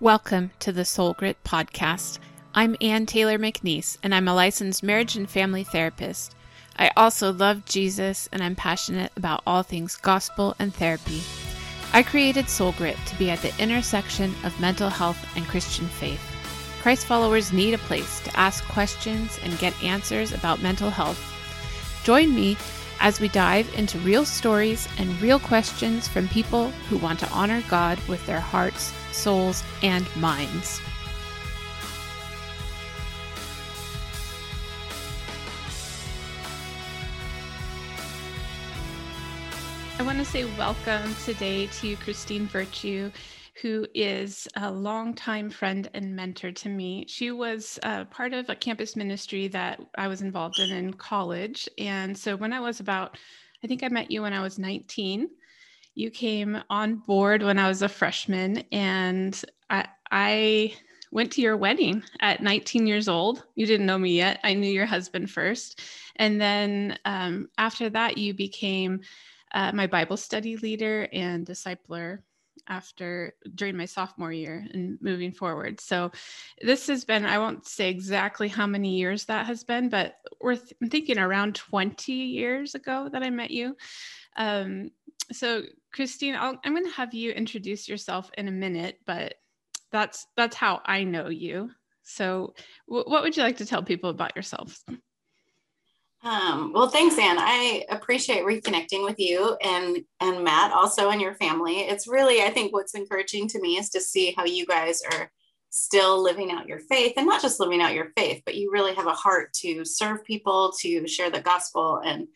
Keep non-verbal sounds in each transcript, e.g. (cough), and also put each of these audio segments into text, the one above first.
Welcome to the Soul Grit podcast. I'm Ann Taylor McNeese, and I'm a licensed marriage and family therapist. I also love Jesus, and I'm passionate about all things gospel and therapy. I created Soul Grit to be at the intersection of mental health and Christian faith. Christ followers need a place to ask questions and get answers about mental health. Join me as we dive into real stories and real questions from people who want to honor God with their hearts souls, and minds. I want to say welcome today to Christine Virtue, who is a longtime friend and mentor to me. She was uh, part of a campus ministry that I was involved in in college. And so when I was about, I think I met you when I was 19 you came on board when I was a freshman, and I, I went to your wedding at 19 years old. You didn't know me yet. I knew your husband first. And then um, after that, you became uh, my Bible study leader and discipler after during my sophomore year and moving forward. So this has been, I won't say exactly how many years that has been, but we're th- I'm thinking around 20 years ago that I met you. Um, so Christine, i am going to have you introduce yourself in a minute, but that's that's how I know you. So, w- what would you like to tell people about yourself? Um, well, thanks, Ann. I appreciate reconnecting with you and and Matt also and your family. It's really, I think, what's encouraging to me is to see how you guys are still living out your faith, and not just living out your faith, but you really have a heart to serve people, to share the gospel, and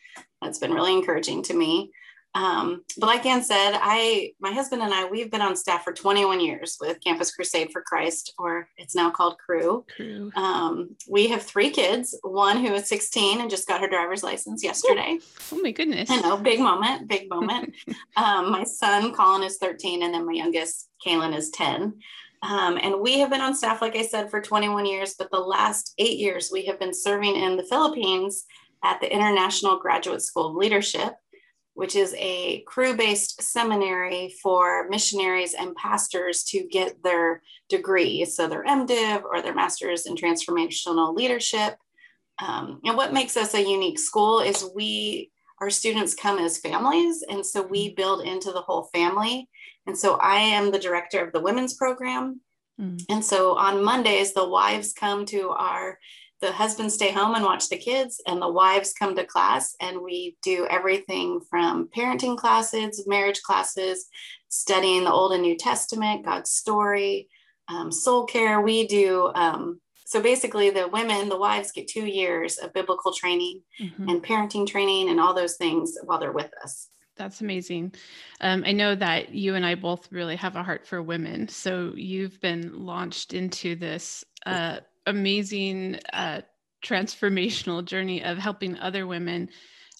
that's been really encouraging to me. Um, but like Ann said, I, my husband and I, we've been on staff for 21 years with Campus Crusade for Christ, or it's now called Crew. Cru. Um, we have three kids, one who is 16 and just got her driver's license yesterday. Oh, oh my goodness. I know, big moment, big moment. (laughs) um, my son, Colin, is 13, and then my youngest, Kaylin, is 10. Um, and we have been on staff, like I said, for 21 years, but the last eight years we have been serving in the Philippines at the International Graduate School of Leadership which is a Cru based seminary for missionaries and pastors to get their degree. So their MDiv or their master's in transformational leadership. Um, and what makes us a unique school is we, our students come as families. And so we build into the whole family. And so I am the director of the women's program. Mm. And so on Mondays, the wives come to our the husbands stay home and watch the kids and the wives come to class and we do everything from parenting classes marriage classes studying the old and new testament god's story um, soul care we do um, so basically the women the wives get two years of biblical training mm-hmm. and parenting training and all those things while they're with us that's amazing. Um, I know that you and I both really have a heart for women. So you've been launched into this uh, amazing uh, transformational journey of helping other women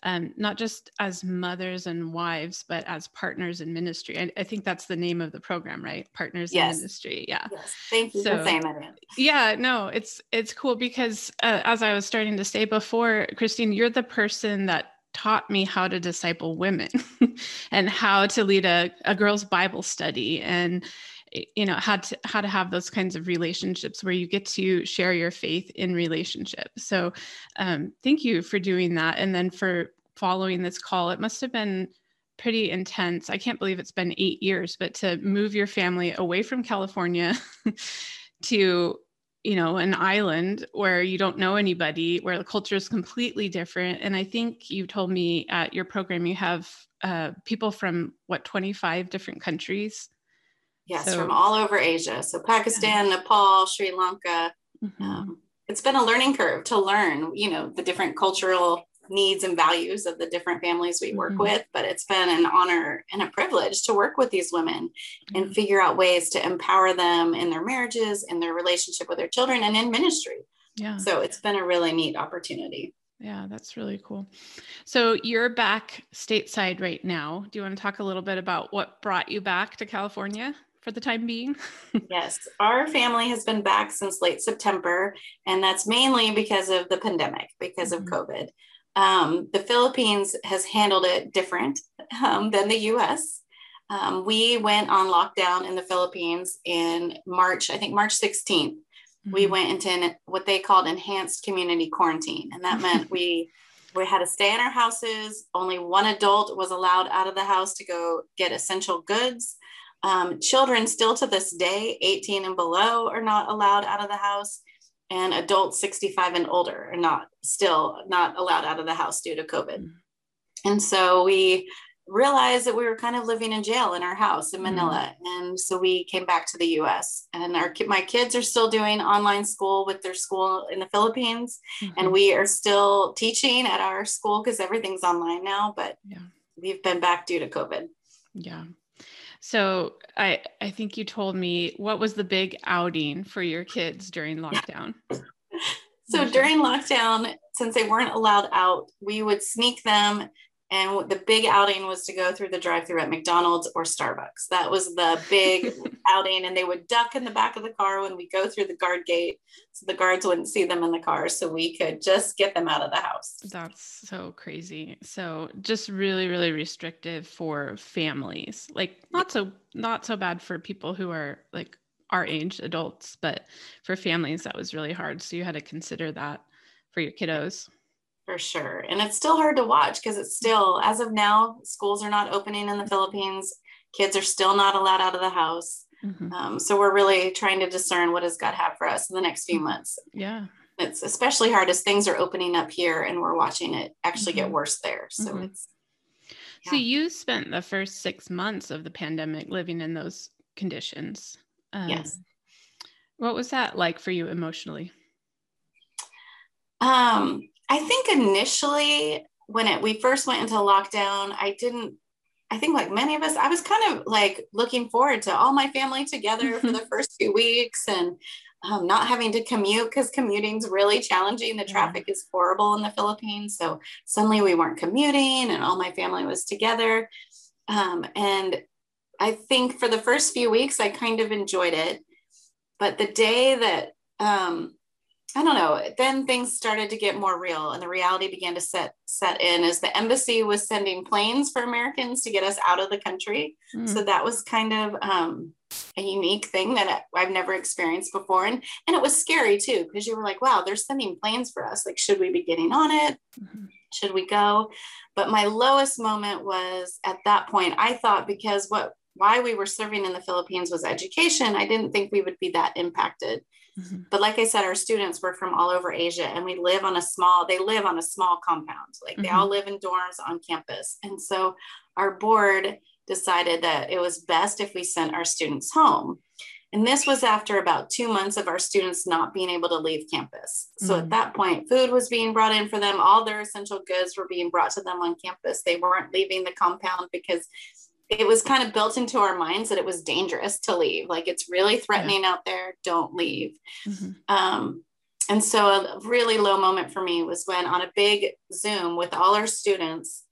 um, not just as mothers and wives, but as partners in ministry. I, I think that's the name of the program, right? Partners yes. in ministry. Yeah. Yes. Thank you so, for saying that. Yeah, no, it's it's cool because uh, as I was starting to say before, Christine, you're the person that taught me how to disciple women (laughs) and how to lead a, a girls' Bible study and you know how to how to have those kinds of relationships where you get to share your faith in relationship. So um, thank you for doing that. And then for following this call it must have been pretty intense. I can't believe it's been eight years but to move your family away from california (laughs) to you know an island where you don't know anybody where the culture is completely different. And i think you told me at your program you have uh, people from what 25 different countries Yes, so, from all over Asia. So Pakistan, yeah. Nepal, Sri Lanka. Mm-hmm. Um, it's been a learning curve to learn, you know, the different cultural needs and values of the different families we work mm-hmm. with. But it's been an honor and a privilege to work with these women mm-hmm. and figure out ways to empower them in their marriages, in their relationship with their children, and in ministry. Yeah. So it's been a really neat opportunity. Yeah, that's really cool. So you're back stateside right now. Do you want to talk a little bit about what brought you back to California? For the time being? (laughs) yes, our family has been back since late September, and that's mainly because of the pandemic, because mm-hmm. of COVID. Um, the Philippines has handled it different um, than the US. Um, we went on lockdown in the Philippines in March, I think March 16th. Mm-hmm. We went into what they called enhanced community quarantine. And that meant we (laughs) we had to stay in our houses. Only one adult was allowed out of the house to go get essential goods. Um, children, still to this day, 18 and below, are not allowed out of the house, and adults 65 and older are not still not allowed out of the house due to COVID. Mm-hmm. And so we realized that we were kind of living in jail in our house in mm-hmm. Manila, mm-hmm. and so we came back to the U.S. And our my kids are still doing online school with their school in the Philippines, mm-hmm. and we are still teaching at our school because everything's online now. But yeah. we've been back due to COVID. Yeah. So I I think you told me what was the big outing for your kids during lockdown? so during lockdown, since they weren't allowed out, we would sneak them and the big outing was to go through the drive through at McDonald's or Starbucks. That was the big (laughs) outing. And they would duck in the back of the car when we go through the guard gate. So the guards wouldn't see them in the car. So we could just get them out of the house. That's so crazy. So just really, really restrictive for families. Like not so not so bad for people who are like our age adults, but for families that was really hard. So you had to consider that for your kiddos for sure. And it's still hard to watch because it's still, as of now, schools are not opening in the Philippines. Kids are still not allowed out of the house. Mm-hmm. Um, so we're really trying to discern what does God have for us in the next few months. Yeah. It's especially hard as things are opening up here and we're watching it actually mm-hmm. get worse there. So mm-hmm. it's. Yeah. So you spent the first six months of the pandemic living in those conditions. Um, yes. What was that like for you emotionally? Um, I think initially when it, we first went into lockdown, I didn't, I think like many of us, I was kind of like looking forward to all my family together for the first few weeks and um, not having to commute because commuting's really challenging. The traffic is horrible in the Philippines. So suddenly we weren't commuting and all my family was together. Um, and I think for the first few weeks, I kind of enjoyed it. But the day that um, I don't know. Then things started to get more real, and the reality began to set set in as the embassy was sending planes for Americans to get us out of the country. Mm. So that was kind of um, a unique thing that I've never experienced before, and and it was scary too because you were like, "Wow, they're sending planes for us. Like, should we be getting on it? Mm-hmm. Should we go?" But my lowest moment was at that point. I thought because what why we were serving in the Philippines was education. I didn't think we would be that impacted Mm-hmm. But like I said, our students were from all over Asia and we live on a small, they live on a small compound. Like mm-hmm. they all live in dorms on campus. And so our board decided that it was best if we sent our students home. And this was after about two months of our students not being able to leave campus. So mm-hmm. at that point, food was being brought in for them. All their essential goods were being brought to them on campus. They weren't leaving the compound because it was kind of built into our minds that it was dangerous to leave. Like it's really threatening yeah. out there. Don't leave. Mm-hmm. Um, and so a really low moment for me was when on a big Zoom with all our students,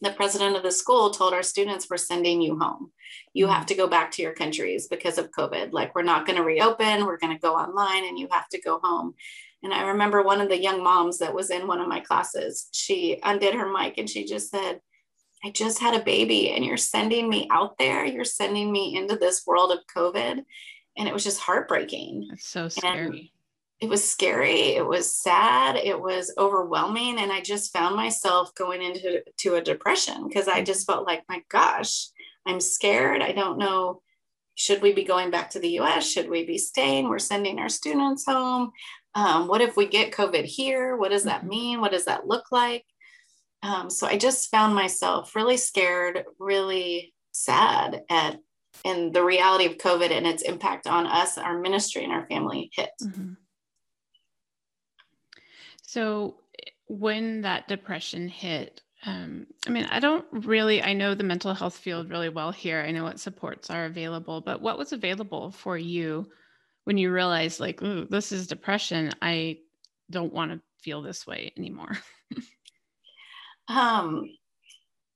the president of the school told our students, We're sending you home. You have to go back to your countries because of COVID. Like, we're not going to reopen, we're going to go online, and you have to go home. And I remember one of the young moms that was in one of my classes, she undid her mic and she just said, I just had a baby and you're sending me out there. You're sending me into this world of COVID. And it was just heartbreaking. It's so scary. And it was scary. It was sad. It was overwhelming. And I just found myself going into to a depression because I just felt like, my gosh, I'm scared. I don't know. Should we be going back to the US? Should we be staying? We're sending our students home. Um, what if we get COVID here? What does that mm-hmm. mean? What does that look like? Um, so I just found myself really scared, really sad at and the reality of COVID and its impact on us, our ministry, and our family hit. Mm-hmm. So when that depression hit, um, I mean, I don't really, I know the mental health field really well here. I know what supports are available, but what was available for you when you realized, like, this is depression? I don't want to feel this way anymore. (laughs) Um,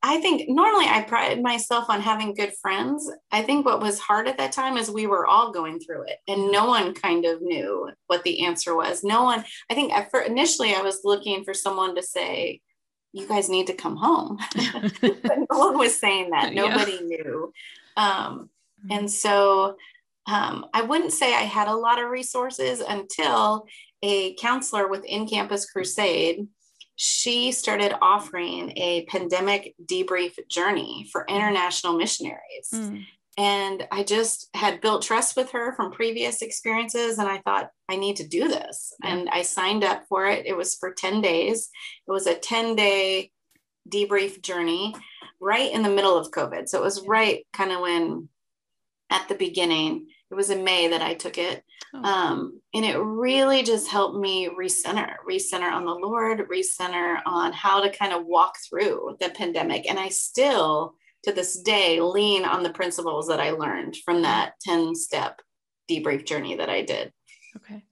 I think normally I pride myself on having good friends. I think what was hard at that time is we were all going through it and no one kind of knew what the answer was. No one, I think at first, initially I was looking for someone to say, you guys need to come home. (laughs) but no one was saying that. (laughs) Nobody yeah. knew. Um, and so um, I wouldn't say I had a lot of resources until a counselor within Campus Crusade. She started offering a pandemic debrief journey for international missionaries. Mm. And I just had built trust with her from previous experiences. And I thought, I need to do this. And I signed up for it. It was for 10 days, it was a 10 day debrief journey right in the middle of COVID. So it was right kind of when at the beginning, it was in May that I took it. Oh. Um, and it really just helped me recenter, recenter on the Lord, recenter on how to kind of walk through the pandemic. And I still, to this day, lean on the principles that I learned from that 10 step debrief journey that I did. Okay.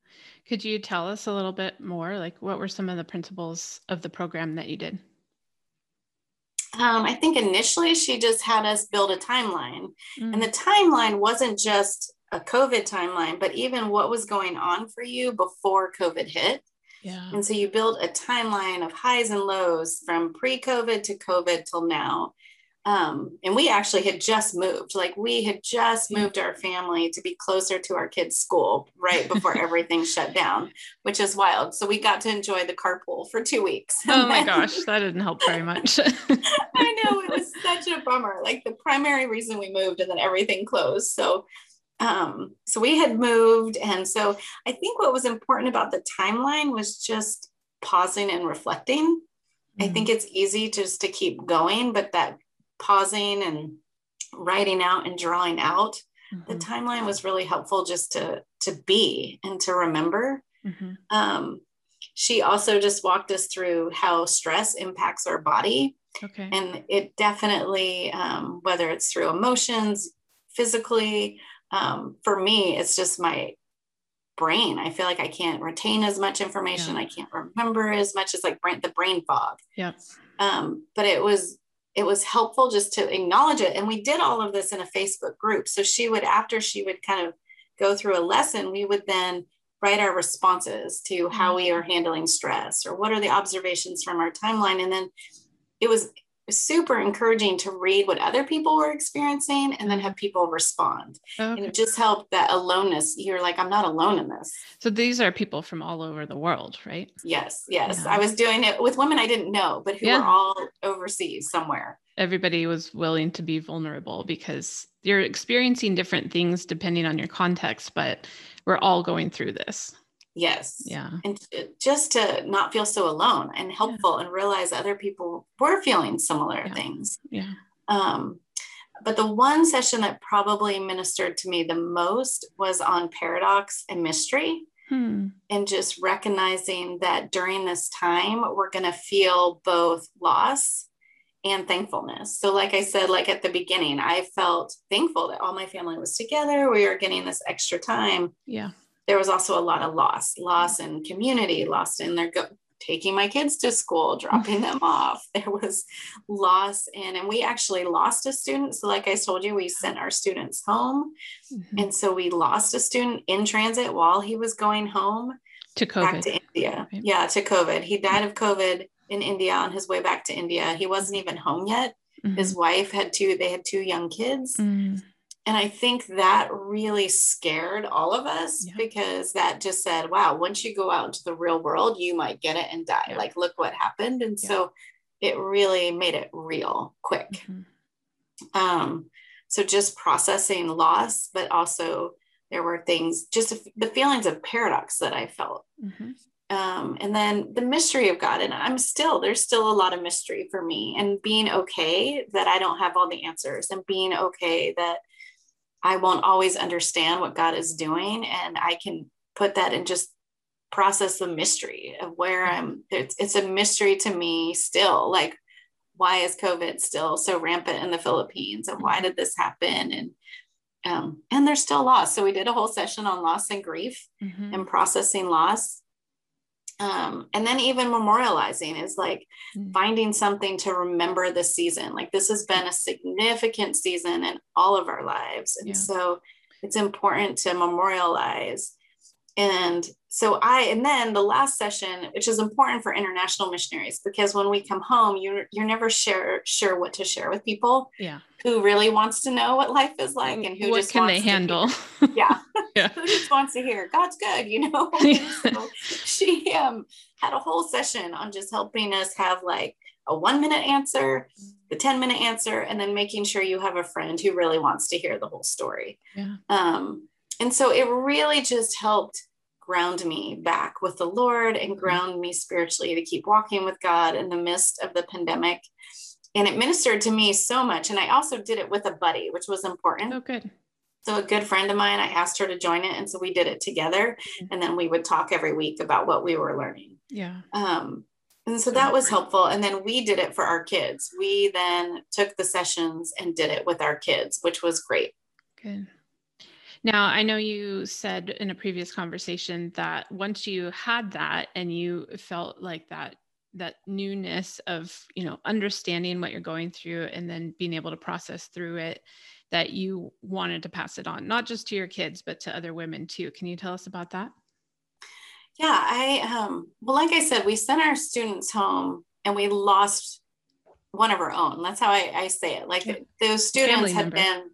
Could you tell us a little bit more? Like, what were some of the principles of the program that you did? Um, I think initially she just had us build a timeline, mm. and the timeline wasn't just a COVID timeline, but even what was going on for you before COVID hit. Yeah. And so you build a timeline of highs and lows from pre COVID to COVID till now. Um, and we actually had just moved like we had just moved our family to be closer to our kids school right before (laughs) everything shut down which is wild. So we got to enjoy the carpool for two weeks. (laughs) Oh my gosh that didn't help very much. (laughs) I know it was such a bummer. Like the primary reason we moved and then everything closed. So um, so we had moved and so i think what was important about the timeline was just pausing and reflecting mm-hmm. i think it's easy just to keep going but that pausing and writing out and drawing out mm-hmm. the timeline was really helpful just to to be and to remember mm-hmm. um, she also just walked us through how stress impacts our body okay and it definitely um, whether it's through emotions physically um, for me it's just my brain i feel like i can't retain as much information yeah. i can't remember as much as like brain the brain fog yeah um, but it was it was helpful just to acknowledge it. And we did all of this in a Facebook group. So she would, after she would kind of go through a lesson, we would then write our responses to how we are handling stress or what are the observations from our timeline. And then it was super encouraging to read what other people were experiencing and then have people respond. Okay. And it just helped that aloneness. You're like, I'm not alone in this. So these are people from all over the world, right? Yes, yes. Yeah. I was doing it with women I didn't know, but who yeah. were all overseas somewhere. Everybody was willing to be vulnerable because you're experiencing different things depending on your context, but we're all going through this. Yes. Yeah. And just to not feel so alone and helpful yeah. and realize other people were feeling similar yeah. things. Yeah. Um, but the one session that probably ministered to me the most was on paradox and mystery. Hmm. And just recognizing that during this time, we're going to feel both loss and thankfulness. So, like I said, like at the beginning, I felt thankful that all my family was together. We were getting this extra time. Yeah there was also a lot of loss, loss in community, loss in their go- taking my kids to school, (laughs) dropping them off. There was loss in, and we actually lost a student. So, like I told you, we sent our students home. Mm-hmm. And so we lost a student in transit while he was going home to COVID. Back to India. Right. Yeah, to COVID. He died of COVID in India on his way back to India. He wasn't even home yet. Mm-hmm. His wife had two, they had two young kids. Mm-hmm. And I think that really scared all of us yeah. because that just said, wow, once you go out into the real world, you might get it and die. Yeah. Like, look what happened. And yeah. so it really made it real quick. Mm-hmm. Um, so just processing loss, but also there were things, just the feelings of paradox that I felt. Mm-hmm. Um, and then the mystery of God. And I'm still, there's still a lot of mystery for me, and being okay that I don't have all the answers, and being okay that I won't always understand what God is doing. And I can put that and just process the mystery of where I'm. It's, it's a mystery to me still. Like, why is COVID still so rampant in the Philippines? And why did this happen? And um, and there's still loss. So we did a whole session on loss and grief mm-hmm. and processing loss. Um, and then even memorializing is like mm-hmm. finding something to remember the season. Like this has been a significant season in all of our lives. And yeah. so it's important to memorialize. And so I, and then the last session, which is important for international missionaries, because when we come home, you're you're never sure sure what to share with people. Yeah. Who really wants to know what life is like and who what just can they handle? (laughs) yeah. (laughs) yeah. who just wants to hear God's good, you know? (laughs) so she um had a whole session on just helping us have like a one minute answer, the 10 minute answer, and then making sure you have a friend who really wants to hear the whole story. Yeah. Um, and so it really just helped ground me back with the Lord and mm-hmm. ground me spiritually to keep walking with God in the midst of the pandemic. And it ministered to me so much. And I also did it with a buddy, which was important. Oh, good. So a good friend of mine, I asked her to join it. And so we did it together. Mm-hmm. And then we would talk every week about what we were learning. Yeah. Um, and so that was helpful. And then we did it for our kids. We then took the sessions and did it with our kids, which was great. Good. Now, I know you said in a previous conversation that once you had that and you felt like that that newness of, you know, understanding what you're going through and then being able to process through it that you wanted to pass it on, not just to your kids but to other women too. Can you tell us about that? Yeah, I um well like I said, we sent our students home and we lost one of our own. That's how I, I say it. Like yeah. those students Family had member. been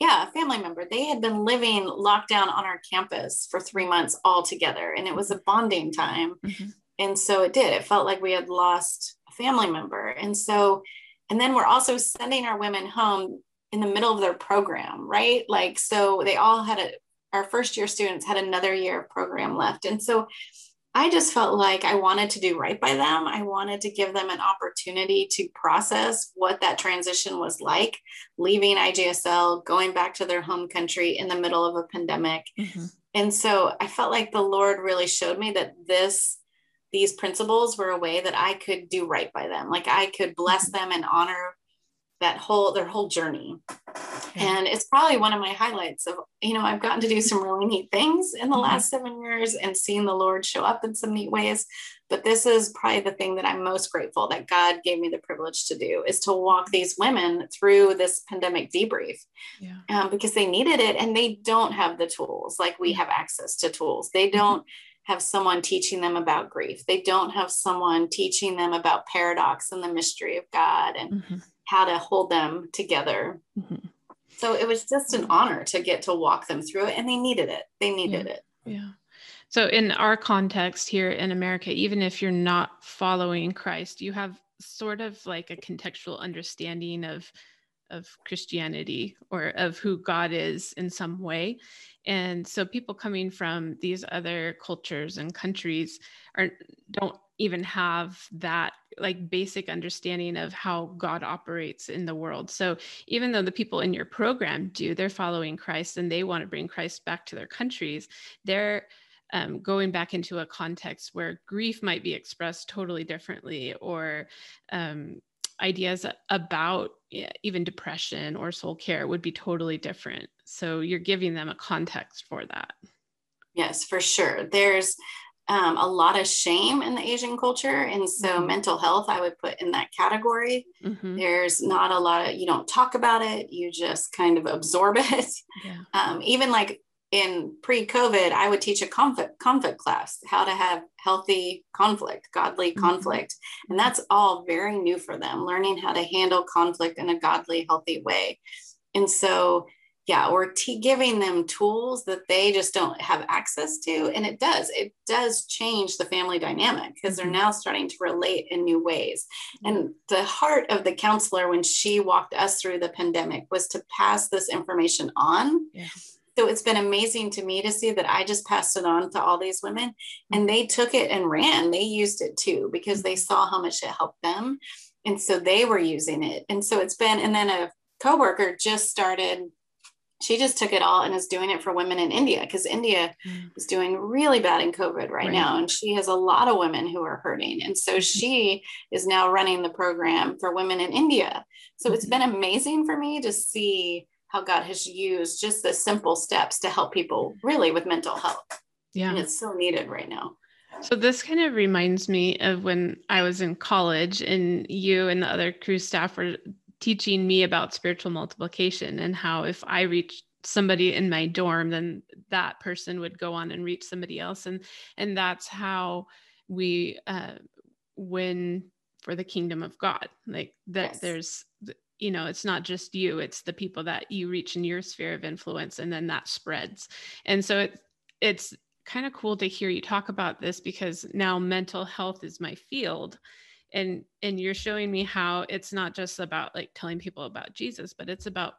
yeah, a family member. They had been living locked down on our campus for three months all together, and it was a bonding time. Mm-hmm. And so it did. It felt like we had lost a family member. And so, and then we're also sending our women home in the middle of their program, right? Like, so they all had a, our first year students had another year of program left. And so I just felt like I wanted to do right by them. I wanted to give them an opportunity to process what that transition was like, leaving IGSL, going back to their home country in the middle of a pandemic. Mm-hmm. And so I felt like the Lord really showed me that this these principles were a way that I could do right by them. Like I could bless mm-hmm. them and honor that whole their whole journey. And it's probably one of my highlights of you know i've gotten to do some really neat things in the mm-hmm. last seven years and seeing the lord show up in some neat ways. But this is probably the thing that i'm most grateful that god gave me the privilege to do is to walk these women through this pandemic debrief. Yeah. um, because they needed it and they don't have the tools like we have access to tools. They mm-hmm. don't have someone teaching them about grief. They don't have someone teaching them about paradox and the mystery of god and mm-hmm how to hold them together. Mm-hmm. So it was just an honor to get to walk them through it, and they needed it. They needed yeah. it. Yeah. So, in our context here in America, even if you're not following Christ, you have sort of like a contextual understanding of of Christianity or of who God is in some way. And so people coming from these other cultures and countries are don't even have that like basic understanding of how God operates in the world. So even though the people in your program do, they're following Christ and they want to bring Christ back to their countries, they're um, going back into a context where grief might be expressed totally differently or um, ideas about even depression or soul care would be totally different. So you're giving them a context for that. Yes, for sure. There's um, a lot of shame in the Asian culture. And so mm-hmm. mental health, I would put in that category. Mm-hmm. There's not a lot of, you don't talk about it, you just kind of absorb (laughs) it. Yeah. Um, even like in pre-COVID, I would teach a conflict conflict class, how to have healthy conflict, godly mm-hmm. conflict. And that's all very new for them, learning how to handle conflict in a godly, healthy way. And so yeah we're t- giving them tools that they just don't have access to and it does it does change the family dynamic because they're mm-hmm. now starting to relate in new ways. Mm-hmm. And the heart of the counselor when she walked us through the pandemic was to pass this information on. Yeah. so it's been amazing to me to see that i just passed it on to all these women and they mm-hmm. took it and ran. They used it too because they mm-hmm. saw how much it helped them and so they were using it. And so it's been and then a coworker just started she just took it all and is doing it for women in India because India mm. is doing really bad in COVID right, right, now. And she has a lot of women who are hurting. And so mm-hmm. she is now running the program for women in India. So mm-hmm. it's been amazing for me to see how God has used just the simple steps to help people really with mental health. Yeah. And it's so needed right now. So this kind of reminds me of when I was in college and you and the other Cru staff were teaching me about spiritual multiplication and how if I reach somebody in my dorm, then that person would go on and reach somebody else. And and that's how we uh, win for the kingdom of god. Like that yes. there's you know it's not just you it's the people that you reach in your sphere of influence and then that spreads. And so it, it's kind of cool to hear you talk about this because now mental health is my field and and you're showing me how it's not just about like telling people about Jesus but it's about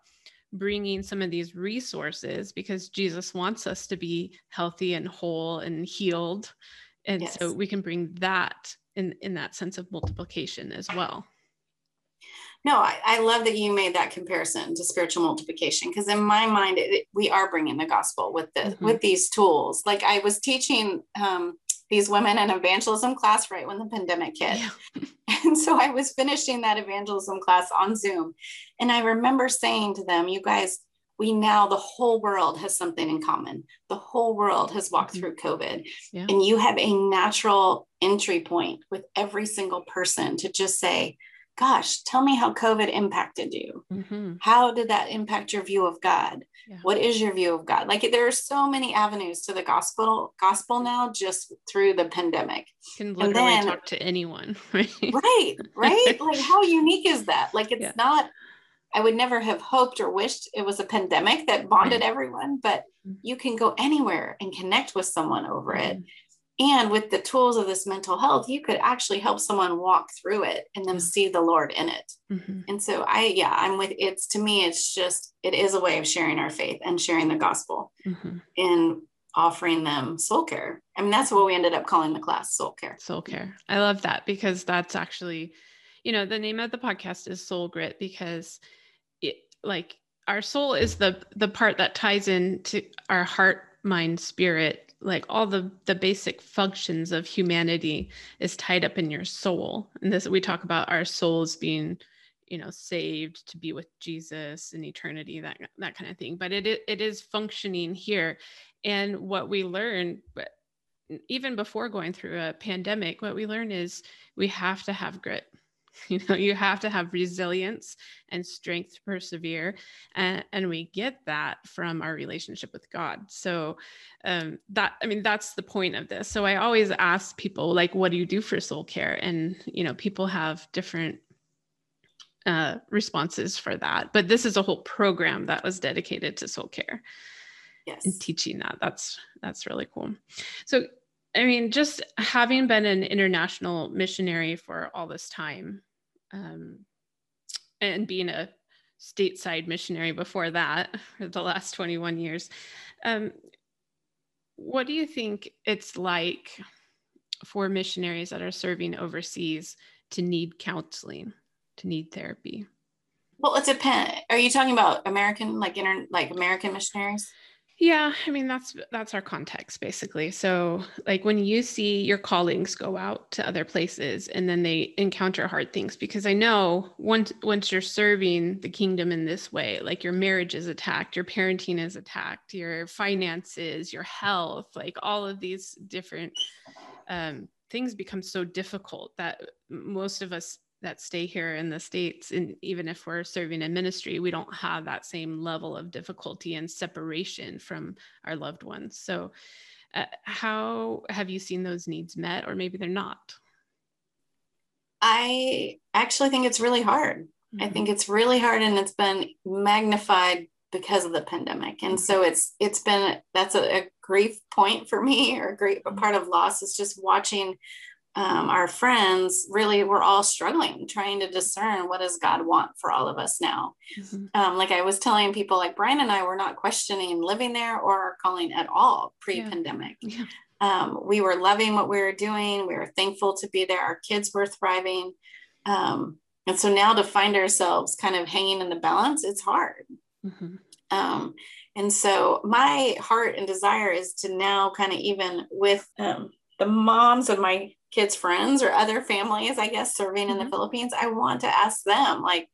bringing some of these resources because Jesus wants us to be healthy and whole and healed and yes. so we can bring that in in that sense of multiplication as well no I, I love that you made that comparison to spiritual multiplication because in my mind it, we are bringing the gospel with the mm-hmm. with these tools like i was teaching um, these women an evangelism class right when the pandemic hit yeah. (laughs) and so i was finishing that evangelism class on zoom and i remember saying to them you guys we now the whole world has something in common the whole world has walked mm-hmm. through covid yeah. and you have a natural entry point with every single person to just say gosh, tell me how COVID impacted you. Mm-hmm. How did that impact your view of God? Yeah. What is your view of God? Like there are so many avenues to the gospel gospel now just through the pandemic. You can literally then, talk to anyone. (laughs) Right. Right. Right. like how (laughs) unique is that? Like it's yeah. not I would never have hoped or wished it was a pandemic that bonded everyone, but mm-hmm. you can go anywhere and connect with someone over it. And with the tools of this mental health, you could actually help someone walk through it and then see the Lord in it. Mm-hmm. And so I, yeah, I'm with it's to me, it's just, it is a way of sharing our faith and sharing the gospel mm-hmm. and offering them soul care. I mean, that's what we ended up calling the class soul care. Soul care. I love that because that's actually, you know, the name of the podcast is Soul Grit because it like our soul is the the part that ties into our heart, mind, spirit like all the the basic functions of humanity is tied up in your soul. And this we talk about our souls being you know saved to be with jesus in eternity that that kind of thing. But it it is functioning here. And what we learn even before going through a pandemic what we learn is we have to have grit (laughs) you know you have to have resilience and strength to persevere and, and we get that from our relationship with god. So um, that i mean that's the point of this. So i always ask people like what do you do for soul care? And you know people have different uh, responses for that. But this is a whole program that was dedicated to soul care yes. and teaching that. That's that's really cool. So I mean, just having been an international missionary for all this time um, and being a stateside missionary before that (laughs) for the last 21 years, um, what do you think it's like for missionaries that are serving overseas to need counseling, to need therapy? Well, it depends. Are you talking about American, like inter, like American missionaries? Yeah, I mean that's that's our context basically. So like when you see your colleagues go out to other places and then they encounter hard things because I know once once you're serving the kingdom in this way, like your marriage is attacked, your parenting is attacked, your finances, your health, like all of these different um, things become so difficult that most of us that stay here in the states and even if we're serving in ministry we don't have that same level of difficulty and separation from our loved ones. So uh, how have you seen those needs met or maybe they're not? I actually think it's really hard. Mm-hmm. i think it's really hard and it's been magnified because of the pandemic. And so it's it's been that's a, a grief point for me or a great a part of loss is just watching um, our friends really we're all struggling trying to discern what does god want for all of us now mm-hmm. um, like i was telling people like brian and i were not questioning living there or calling at all pre-pandemic yeah. Yeah. Um, we were loving what we were doing we were thankful to be there our kids were thriving um, and so now to find ourselves kind of hanging in the balance it's hard mm-hmm. Um, and so my heart and desire is to now kind of even with um, the moms of my kids' friends or other families, I guess, serving mm-hmm. in the mm-hmm. Philippines, I want to ask them, like,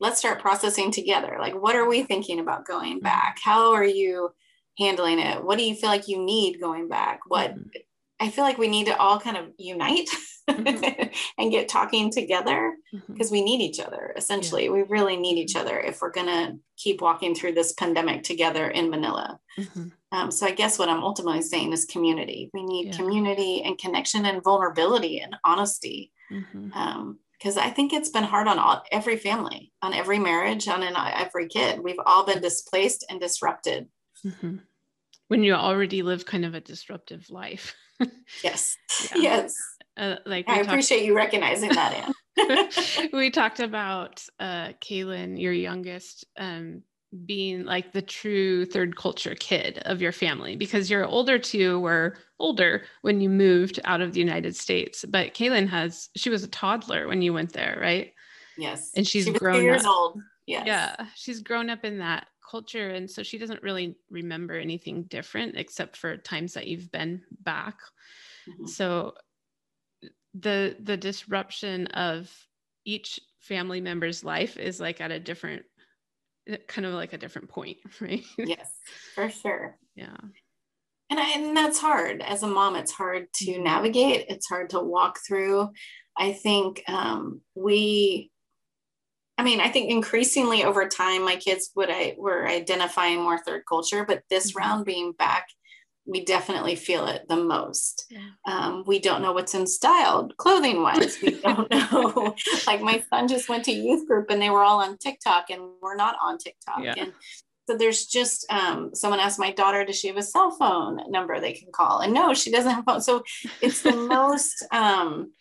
let's start processing together. Like, what are we thinking about going mm-hmm. back? How are you handling it? What do you feel like you need going back? What mm-hmm. I feel like we need to all kind of unite mm-hmm. (laughs) and get talking together because mm-hmm. we need each other. Essentially, yeah. we really need each other if we're going to keep walking through this pandemic together in Manila. Um, so, I guess what I'm ultimately saying is community. We need yeah. community and connection and vulnerability and honesty. Mm-hmm. Um, because I think it's been hard on all, every family, on every marriage, on an, every kid. We've all been displaced and disrupted. Mm-hmm. When you already live kind of a disruptive life. (laughs) yes. (laughs) Yeah. Yes. Uh, like I talked- appreciate you recognizing that, Ann. (laughs) we talked about uh, Kaylin, your youngest, um, being like the true third culture kid of your family because your older two were older when you moved out of the United States. But Kaylin has, she was a toddler when you went there, right? Yes. And she's she grown years up. old. Yes. Yeah. She's grown up in that culture. And so she doesn't really remember anything different except for times that you've been back. Mm-hmm. So the the disruption of each family member's life is like at a different kind of like a different point, (laughs) right? Yes, for sure. Yeah. And, I, and that's hard as a mom. It's hard to mm-hmm. navigate. It's hard to walk through. I think um, we I mean, I think increasingly over time, my kids would I were identifying more third culture, but this mm-hmm. round being back, we definitely feel it the most. Yeah. Um, we don't know what's in style clothing wise. We (laughs) don't know. like my son just went to youth group and they were all on TikTok and we're not on TikTok. Yeah. And so there's just um, someone asked my daughter, does she have a cell phone number they can call? And no, she doesn't have a phone. So it's the (laughs) most um,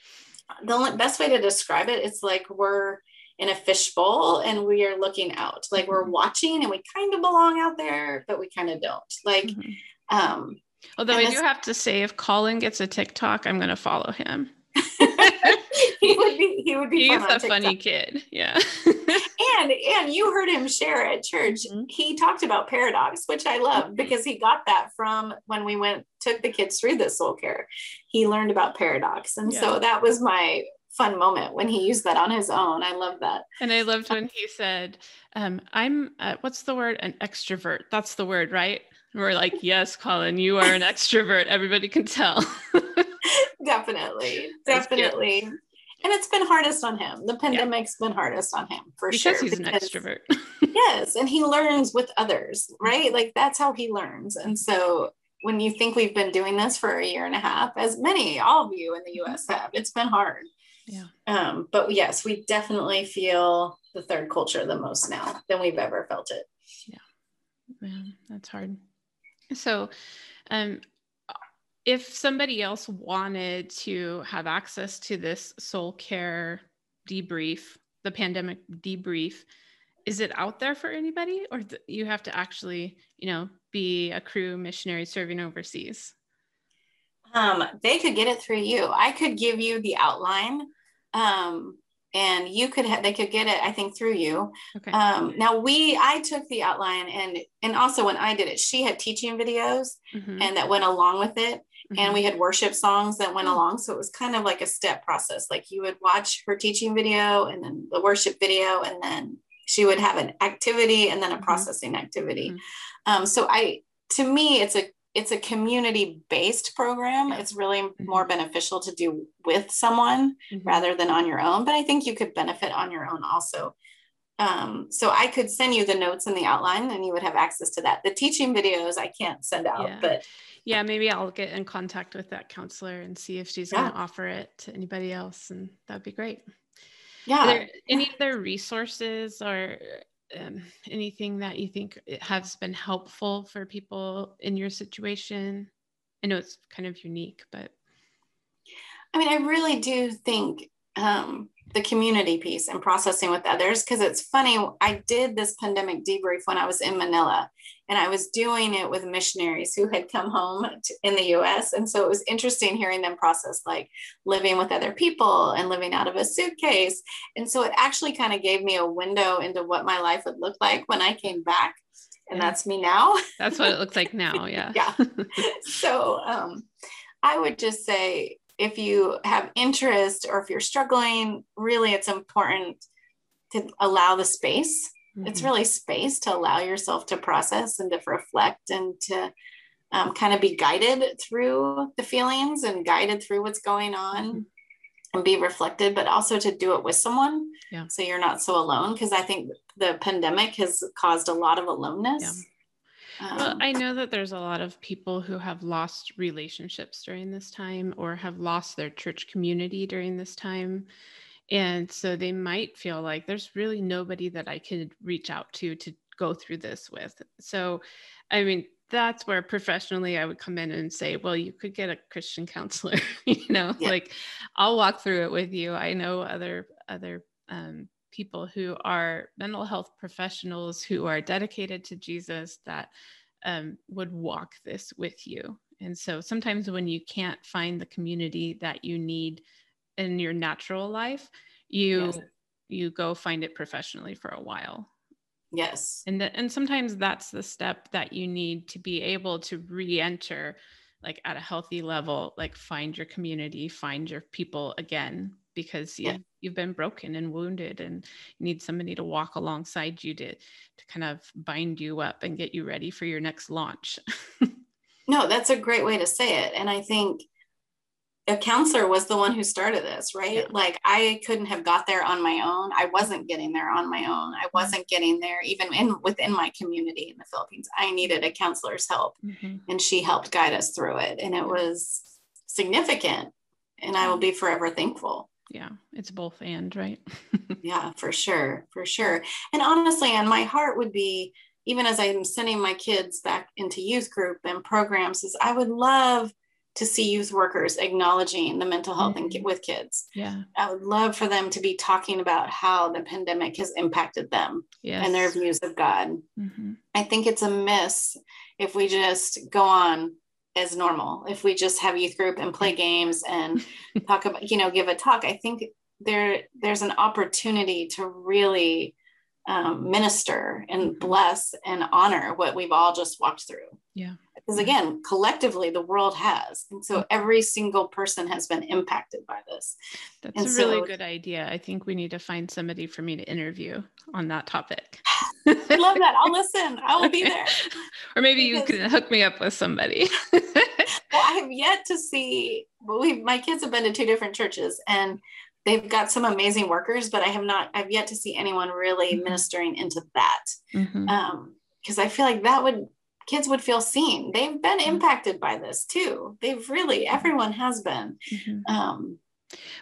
the only, best way to describe it. It's like we're in a fishbowl and we are looking out like we're mm-hmm. watching and we kind of belong out there but we kind of don't like mm-hmm. Um although i do have to say if colin gets a tiktok i'm going to follow him (laughs) he would be he would be he's a funny kid yeah and and you heard him share at church mm-hmm. he talked about paradox which i love mm-hmm. because he got that from when we went took the kids through the soul care he learned about paradox and yeah. so that was my fun moment when he used that on his own. I love that. And I loved when he said, um, I'm, uh, what's the word? An extrovert. That's the word, right? And we're like, yes, Colin, you are an extrovert. Everybody can tell. (laughs) definitely. Definitely. And it's been hardest on him. The pandemic's yeah. been hardest on him for because sure. He's because he's an extrovert. (laughs) yes. And he learns with others, right? Like that's how he learns. And so when you think we've been doing this for a year and a half, as many, all of you in the US have, it's been hard. Yeah. Um, but yes, we definitely feel the third culture the most now than we've ever felt it. Yeah. Yeah, that's hard. So, um, if somebody else wanted to have access to this soul care debrief, the pandemic debrief, is it out there for anybody or th- you have to actually, you know, be a Cru missionary serving overseas? Um, they could get it through you. I could give you the outline um, and you could have they could get it i think through you okay. um, now we i took the outline and and also when i did it she had teaching videos mm-hmm. and that went along with it mm-hmm. and we had worship songs that went mm-hmm. along so it was kind of like a step process like you would watch her teaching video and then the worship video and then she would have an activity and then a mm-hmm. processing activity mm-hmm. um, so i to me it's a it's a community based program it's really mm-hmm. more beneficial to do with someone mm-hmm. rather than on your own but i think you could benefit on your own also um, so i could send you the notes and the outline and you would have access to that the teaching videos i can't send out yeah. but yeah maybe i'll get in contact with that counselor and see if she's yeah. going to offer it to anybody else and that'd be great yeah any other resources or um, anything that you think has been helpful for people in your situation? I know it's kind of unique, but I mean, I really do think um, the community piece and processing with others because it's funny i did this pandemic debrief when i was in manila and i was doing it with missionaries who had come home to, in the us and so it was interesting hearing them process like living with other people and living out of a suitcase and so it actually kind of gave me a window into what my life would look like when i came back and yeah. that's me now. That's what it looks like (laughs) now yeah. Yeah. (laughs) So um, i would just say if you have interest or if you're struggling, really it's important to allow the space. Mm-hmm. It's really space to allow yourself to process and to reflect and to um, kind of be guided through the feelings and guided through what's going on mm-hmm. and be reflected, but also to do it with someone. Yeah. So you're not so alone. Because I think the pandemic has caused a lot of aloneness. Yeah. Um, well, I know that there's a lot of people who have lost relationships during this time or have lost their church community during this time. And so they might feel like there's really nobody that I could reach out to to go through this with. So, I mean, that's where professionally I would come in and say, well, you could get a Christian counselor, (laughs) you know, yeah. like I'll walk through it with you. I know other, other, um, people who are mental health professionals who are dedicated to Jesus that um, would walk this with you. And so sometimes when you can't find the community that you need in your natural life, you yes. you go find it professionally for a while. Yes. And that and sometimes that's the step that you need to be able to re-enter like at a healthy level, like find your community, find your people again because you, yeah. you've been broken and wounded and you need somebody to walk alongside you to to kind of bind you up and get you ready for your next launch. (laughs) no, that's a great way to say it. And I think a counselor was the one who started this, right? Yeah. Like I couldn't have got there on my own. I wasn't getting there on my own. I mm-hmm. wasn't getting there even in within my community in the Philippines. I needed a counselor's help mm-hmm. and she helped guide us through it and it was significant and I will be forever thankful. Yeah, it's both and, right? (laughs) yeah, for sure. For sure. And honestly, and my heart would be even as I'm sending my kids back into youth group and programs is I would love to see youth workers acknowledging the mental health mm-hmm. with kids. Yeah. I would love for them to be talking about how the pandemic has impacted them yes. and their views of God. Mm-hmm. I think it's a miss if we just go on as normal, if we just have youth group and play games and (laughs) talk about, you know, give a talk. I think there there's an opportunity to really um, minister and mm-hmm. bless and honor what we've all just walked through. Yeah. Because again, collectively, the world has. And so mm-hmm. every single person has been impacted by this. That's and a so, really good idea. I think we need to find somebody for me to interview on that topic. (laughs) I love that. I'll listen. I will okay. be there. (laughs) Or maybe because, you can hook me up with somebody. (laughs) well, I have yet to see, well, we my kids have been to two different churches and they've got some amazing workers, but I have not, I've yet to see anyone really mm-hmm. ministering into that. Mm-hmm. Um, because I feel like that would kids would feel seen. They've been mm-hmm. impacted by this too. They've really, mm-hmm. everyone has been. Mm-hmm. Um,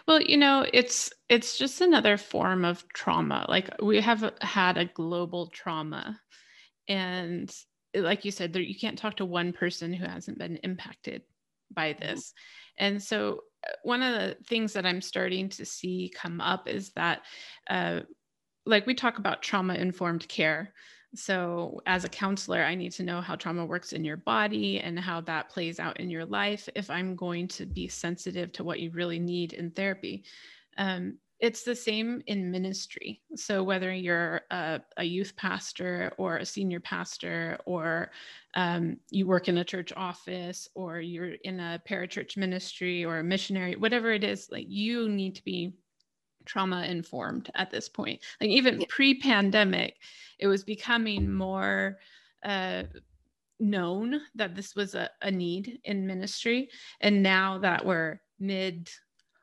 well, you know, it's it's just another form of trauma. Like we have had a global trauma, and like you said, there, you can't talk to one person who hasn't been impacted by mm-hmm. this. And so one of the things that I'm starting to see come up is that, uh, like we talk about trauma informed care. So, as a counselor, I need to know how trauma works in your body and how that plays out in your life if I'm going to be sensitive to what you really need in therapy. Um, it's the same in ministry. So, whether you're a, a youth pastor or a senior pastor, or um, you work in a church office, or you're in a parachurch ministry or a missionary, whatever it is, like you need to be trauma informed at this point. Like, even pre pandemic, it was becoming more. Uh, known that this was a, a need in ministry and now that we're mid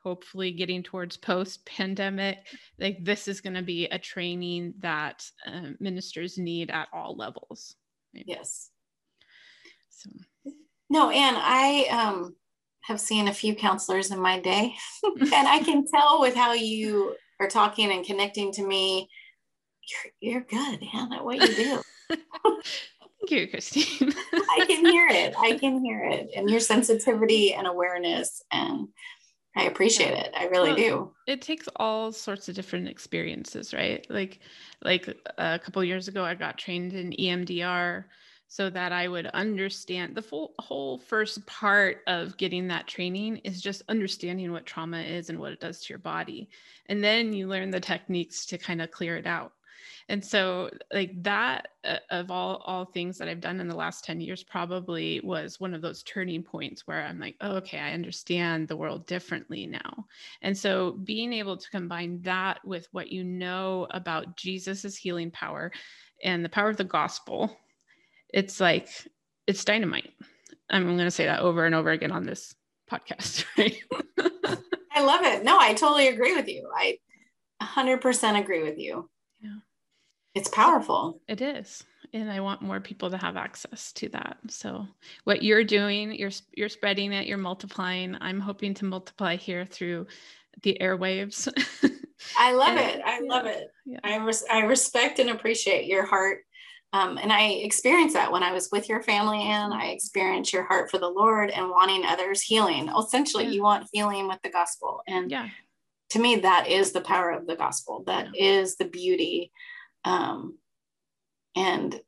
hopefully getting towards post pandemic like this is going to be a training that um, ministers need at all levels maybe. yes so no and i um have seen a few counselors in my day (laughs) and i can tell with how you are talking and connecting to me you're, you're good Anna, at what you do (laughs) Thank you, Christine. I can hear it. I (laughs) can hear it. And your sensitivity and awareness and I appreciate it. I really well, do. It takes all sorts of different experiences, right? Like like a couple years ago I got trained in EMDR so that I would understand the full whole first part of getting that training is just understanding what trauma is and what it does to your body. And then you learn the techniques to kind of clear it out and so like that uh, of all all things that i've done in the last 10 years probably was one of those turning points where i'm like oh, okay i understand the world differently now and so being able to combine that with what you know about jesus's healing power and the power of the gospel it's like it's dynamite I'm going to say that over and over again on this podcast. (laughs) Right? I love it. No, I totally agree with you. I 100% agree with you. Yeah. It's powerful. It is. And I want more people to have access to that. So what you're doing, you're you're spreading it, you're multiplying. I'm hoping to multiply here through the airwaves. I love (laughs) it. I yeah. love it. Yeah. I res- I respect and appreciate your heart. Um, and I experienced that when I was with your family, and I experienced your heart for the Lord and wanting others healing. Essentially, yeah. you want healing with the gospel, and yeah, to me, that is the power of the gospel. That is the beauty um, and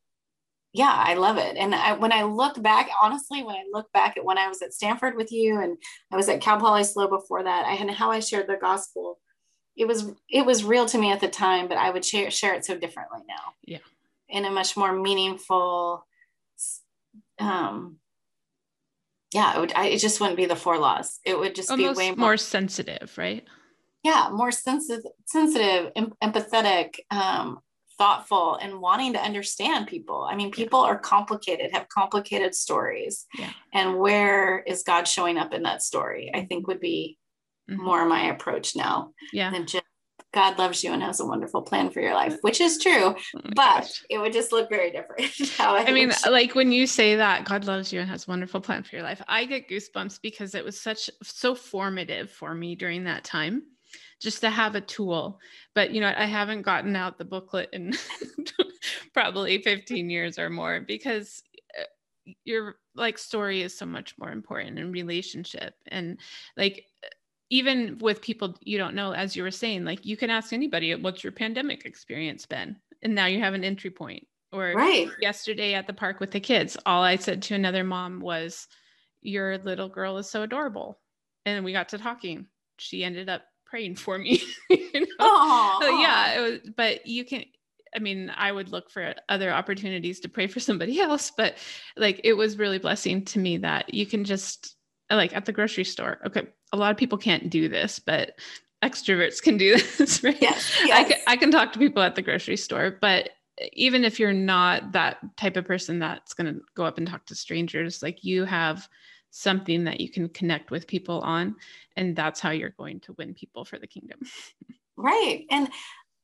yeah, I love it. And I, when I look back, honestly, when I look back at when I was at Stanford with you and I was at Cal Poly SLO before that, I had how I shared the gospel. It was it was real to me at the time, but I would share share it so differently now. Yeah, in a much more meaningful. Um, yeah, it would. I, it just wouldn't be the four laws. It would just Almost be way more, more sensitive, right? Yeah, more sensitive, sensitive, em- empathetic, um, thoughtful and wanting to understand people. I mean, people yeah. are complicated, have complicated stories. Yeah. And where is God showing up in that story? I think would be mm-hmm. more my approach now. Yeah. Than just God loves you and has a wonderful plan for your life, which is true, oh but gosh. it would just look very different. (laughs) I, I mean, like when you say that God loves you and has a wonderful plan for your life, I get goosebumps because it was such so formative for me during that time just to have a tool. But you know, I haven't gotten out the booklet in (laughs) probably 15 years or more because uh, your like story is so much more important in relationship and like even with people you don't know as you were saying like you can ask anybody what's your pandemic experience been and now you have an entry point or right yesterday at the park with the kids all i said to another mom was your little girl is so adorable and we got to talking she ended up praying for me. (laughs) you know? So yeah, it was, but you can, I mean, I would look for other opportunities to pray for somebody (laughs) else, but like it was really blessing to me that you can just like at the grocery store. Okay, a lot of people can't do this, but extroverts can do (laughs) this, right? Yes, yes. I, can, I can talk to people at the grocery store, but even if you're not that type of person that's going to go up and talk to strangers, like you have something that you can connect with people on and that's how you're going to win people for the kingdom (laughs) right and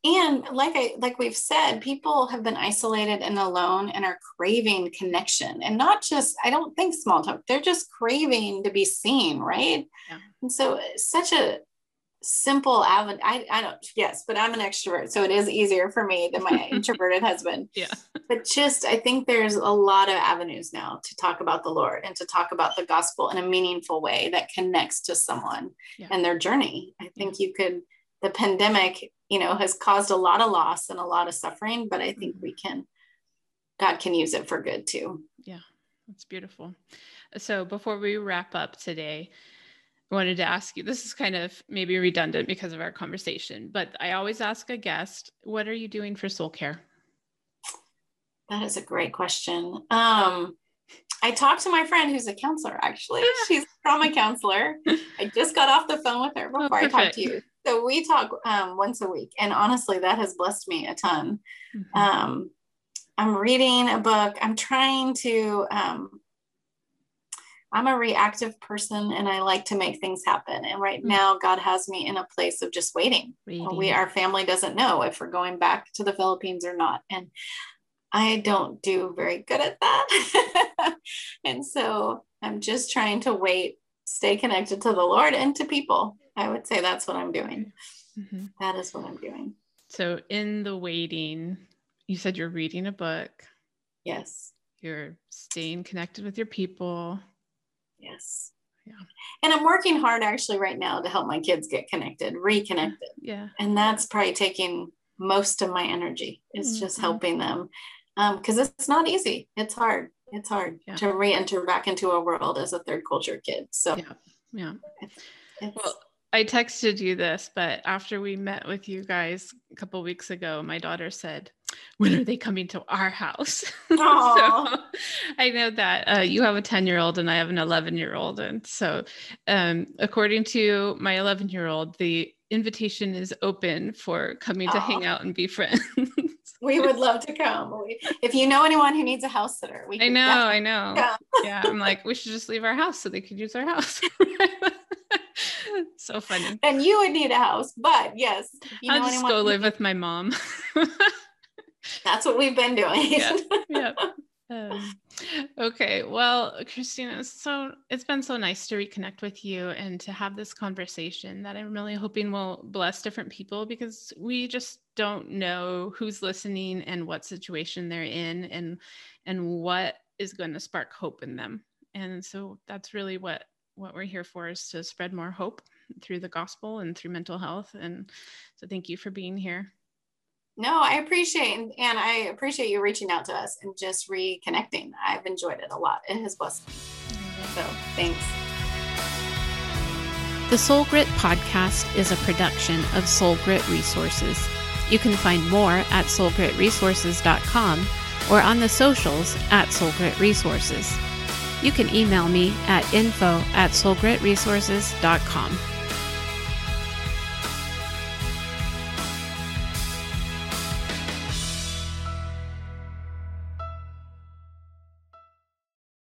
and like i like we've said people have been isolated and alone and are craving connection and not just i don't think small talk they're just craving to be seen right yeah. and so uh, such a simple avenue. I, I don't, yes, but I'm an extrovert. So it is easier for me than my (laughs) introverted husband. Yeah. But just, I think there's a lot of avenues now to talk about the Lord and to talk about the gospel in a meaningful way that connects to someone yeah. and their journey. I think yeah. you could, the pandemic, you know, has caused a lot of loss and a lot of suffering, but I think mm-hmm. we can, God can use it for good too. Yeah. That's beautiful. So before we wrap up today, I wanted to ask you this is kind of maybe redundant because of our conversation, but I always ask a guest, what are you doing for soul care? That is a great question. Um, I talked to my friend who's a counselor, actually. (laughs) She's a trauma counselor. I just got off the phone with her oh, before oh, I talked to you. So we talk um, once a week. And honestly, that has blessed me a ton. Mm-hmm. Um, I'm reading a book. I'm trying to um, I'm a reactive person and I like to make things happen. And right mm-hmm. now, God has me in a place of just waiting. waiting. We, our family doesn't know if we're going back to the Philippines or not. And I don't do very good at that. (laughs) and so I'm just trying to wait, stay connected to the Lord and to people. I would say that's what I'm doing. Mm-hmm. That is what I'm doing. So, in the waiting, you said you're reading a book. Yes. You're staying connected with your people Yes. Yeah. And I'm working hard actually right now to help my kids get connected, reconnected. Yeah. And that's probably taking most of my energy is mm-hmm. just helping them. because um, it's not easy. It's hard. It's hard yeah. to re-enter back into a world as a third culture kid. So yeah. Yeah. It's, it's, well, I texted you this, but after we met with you guys a couple weeks ago, my daughter said, when are they coming to our house? (laughs) so I know that uh, you have a 10 year old and I have an 11 year old. And so, um, according to my 11 year old, the invitation is open for coming to hang out and be friends. we would love to come. if you know anyone who needs a house sitter, we I know, I know. yeah, I'm like, we should just leave our house so they could use our house. (laughs) (laughs) so funny. And you would need a house, but yes, you I'll just go live with my mom. (laughs) That's what we've been doing. yeah. yeah. (laughs) Um, okay. Well, Christina, so it's been so nice to reconnect with you and to have this conversation that I'm really hoping will bless different people because we just don't know who's listening and what situation they're in and and what is going to spark hope in them. And so that's really what what we're here for is to spread more hope through the gospel and through mental health. And so thank you for being here. No, I appreciate and I appreciate you reaching out to us and just reconnecting. I've enjoyed it a lot. It has blessed me. So thanks. The Soul Grit podcast is a production of Soul Grit Resources. You can find more at soulgritresources.com or on the socials at Soul Grit Resources. You can email me at info at soulgritresources.com.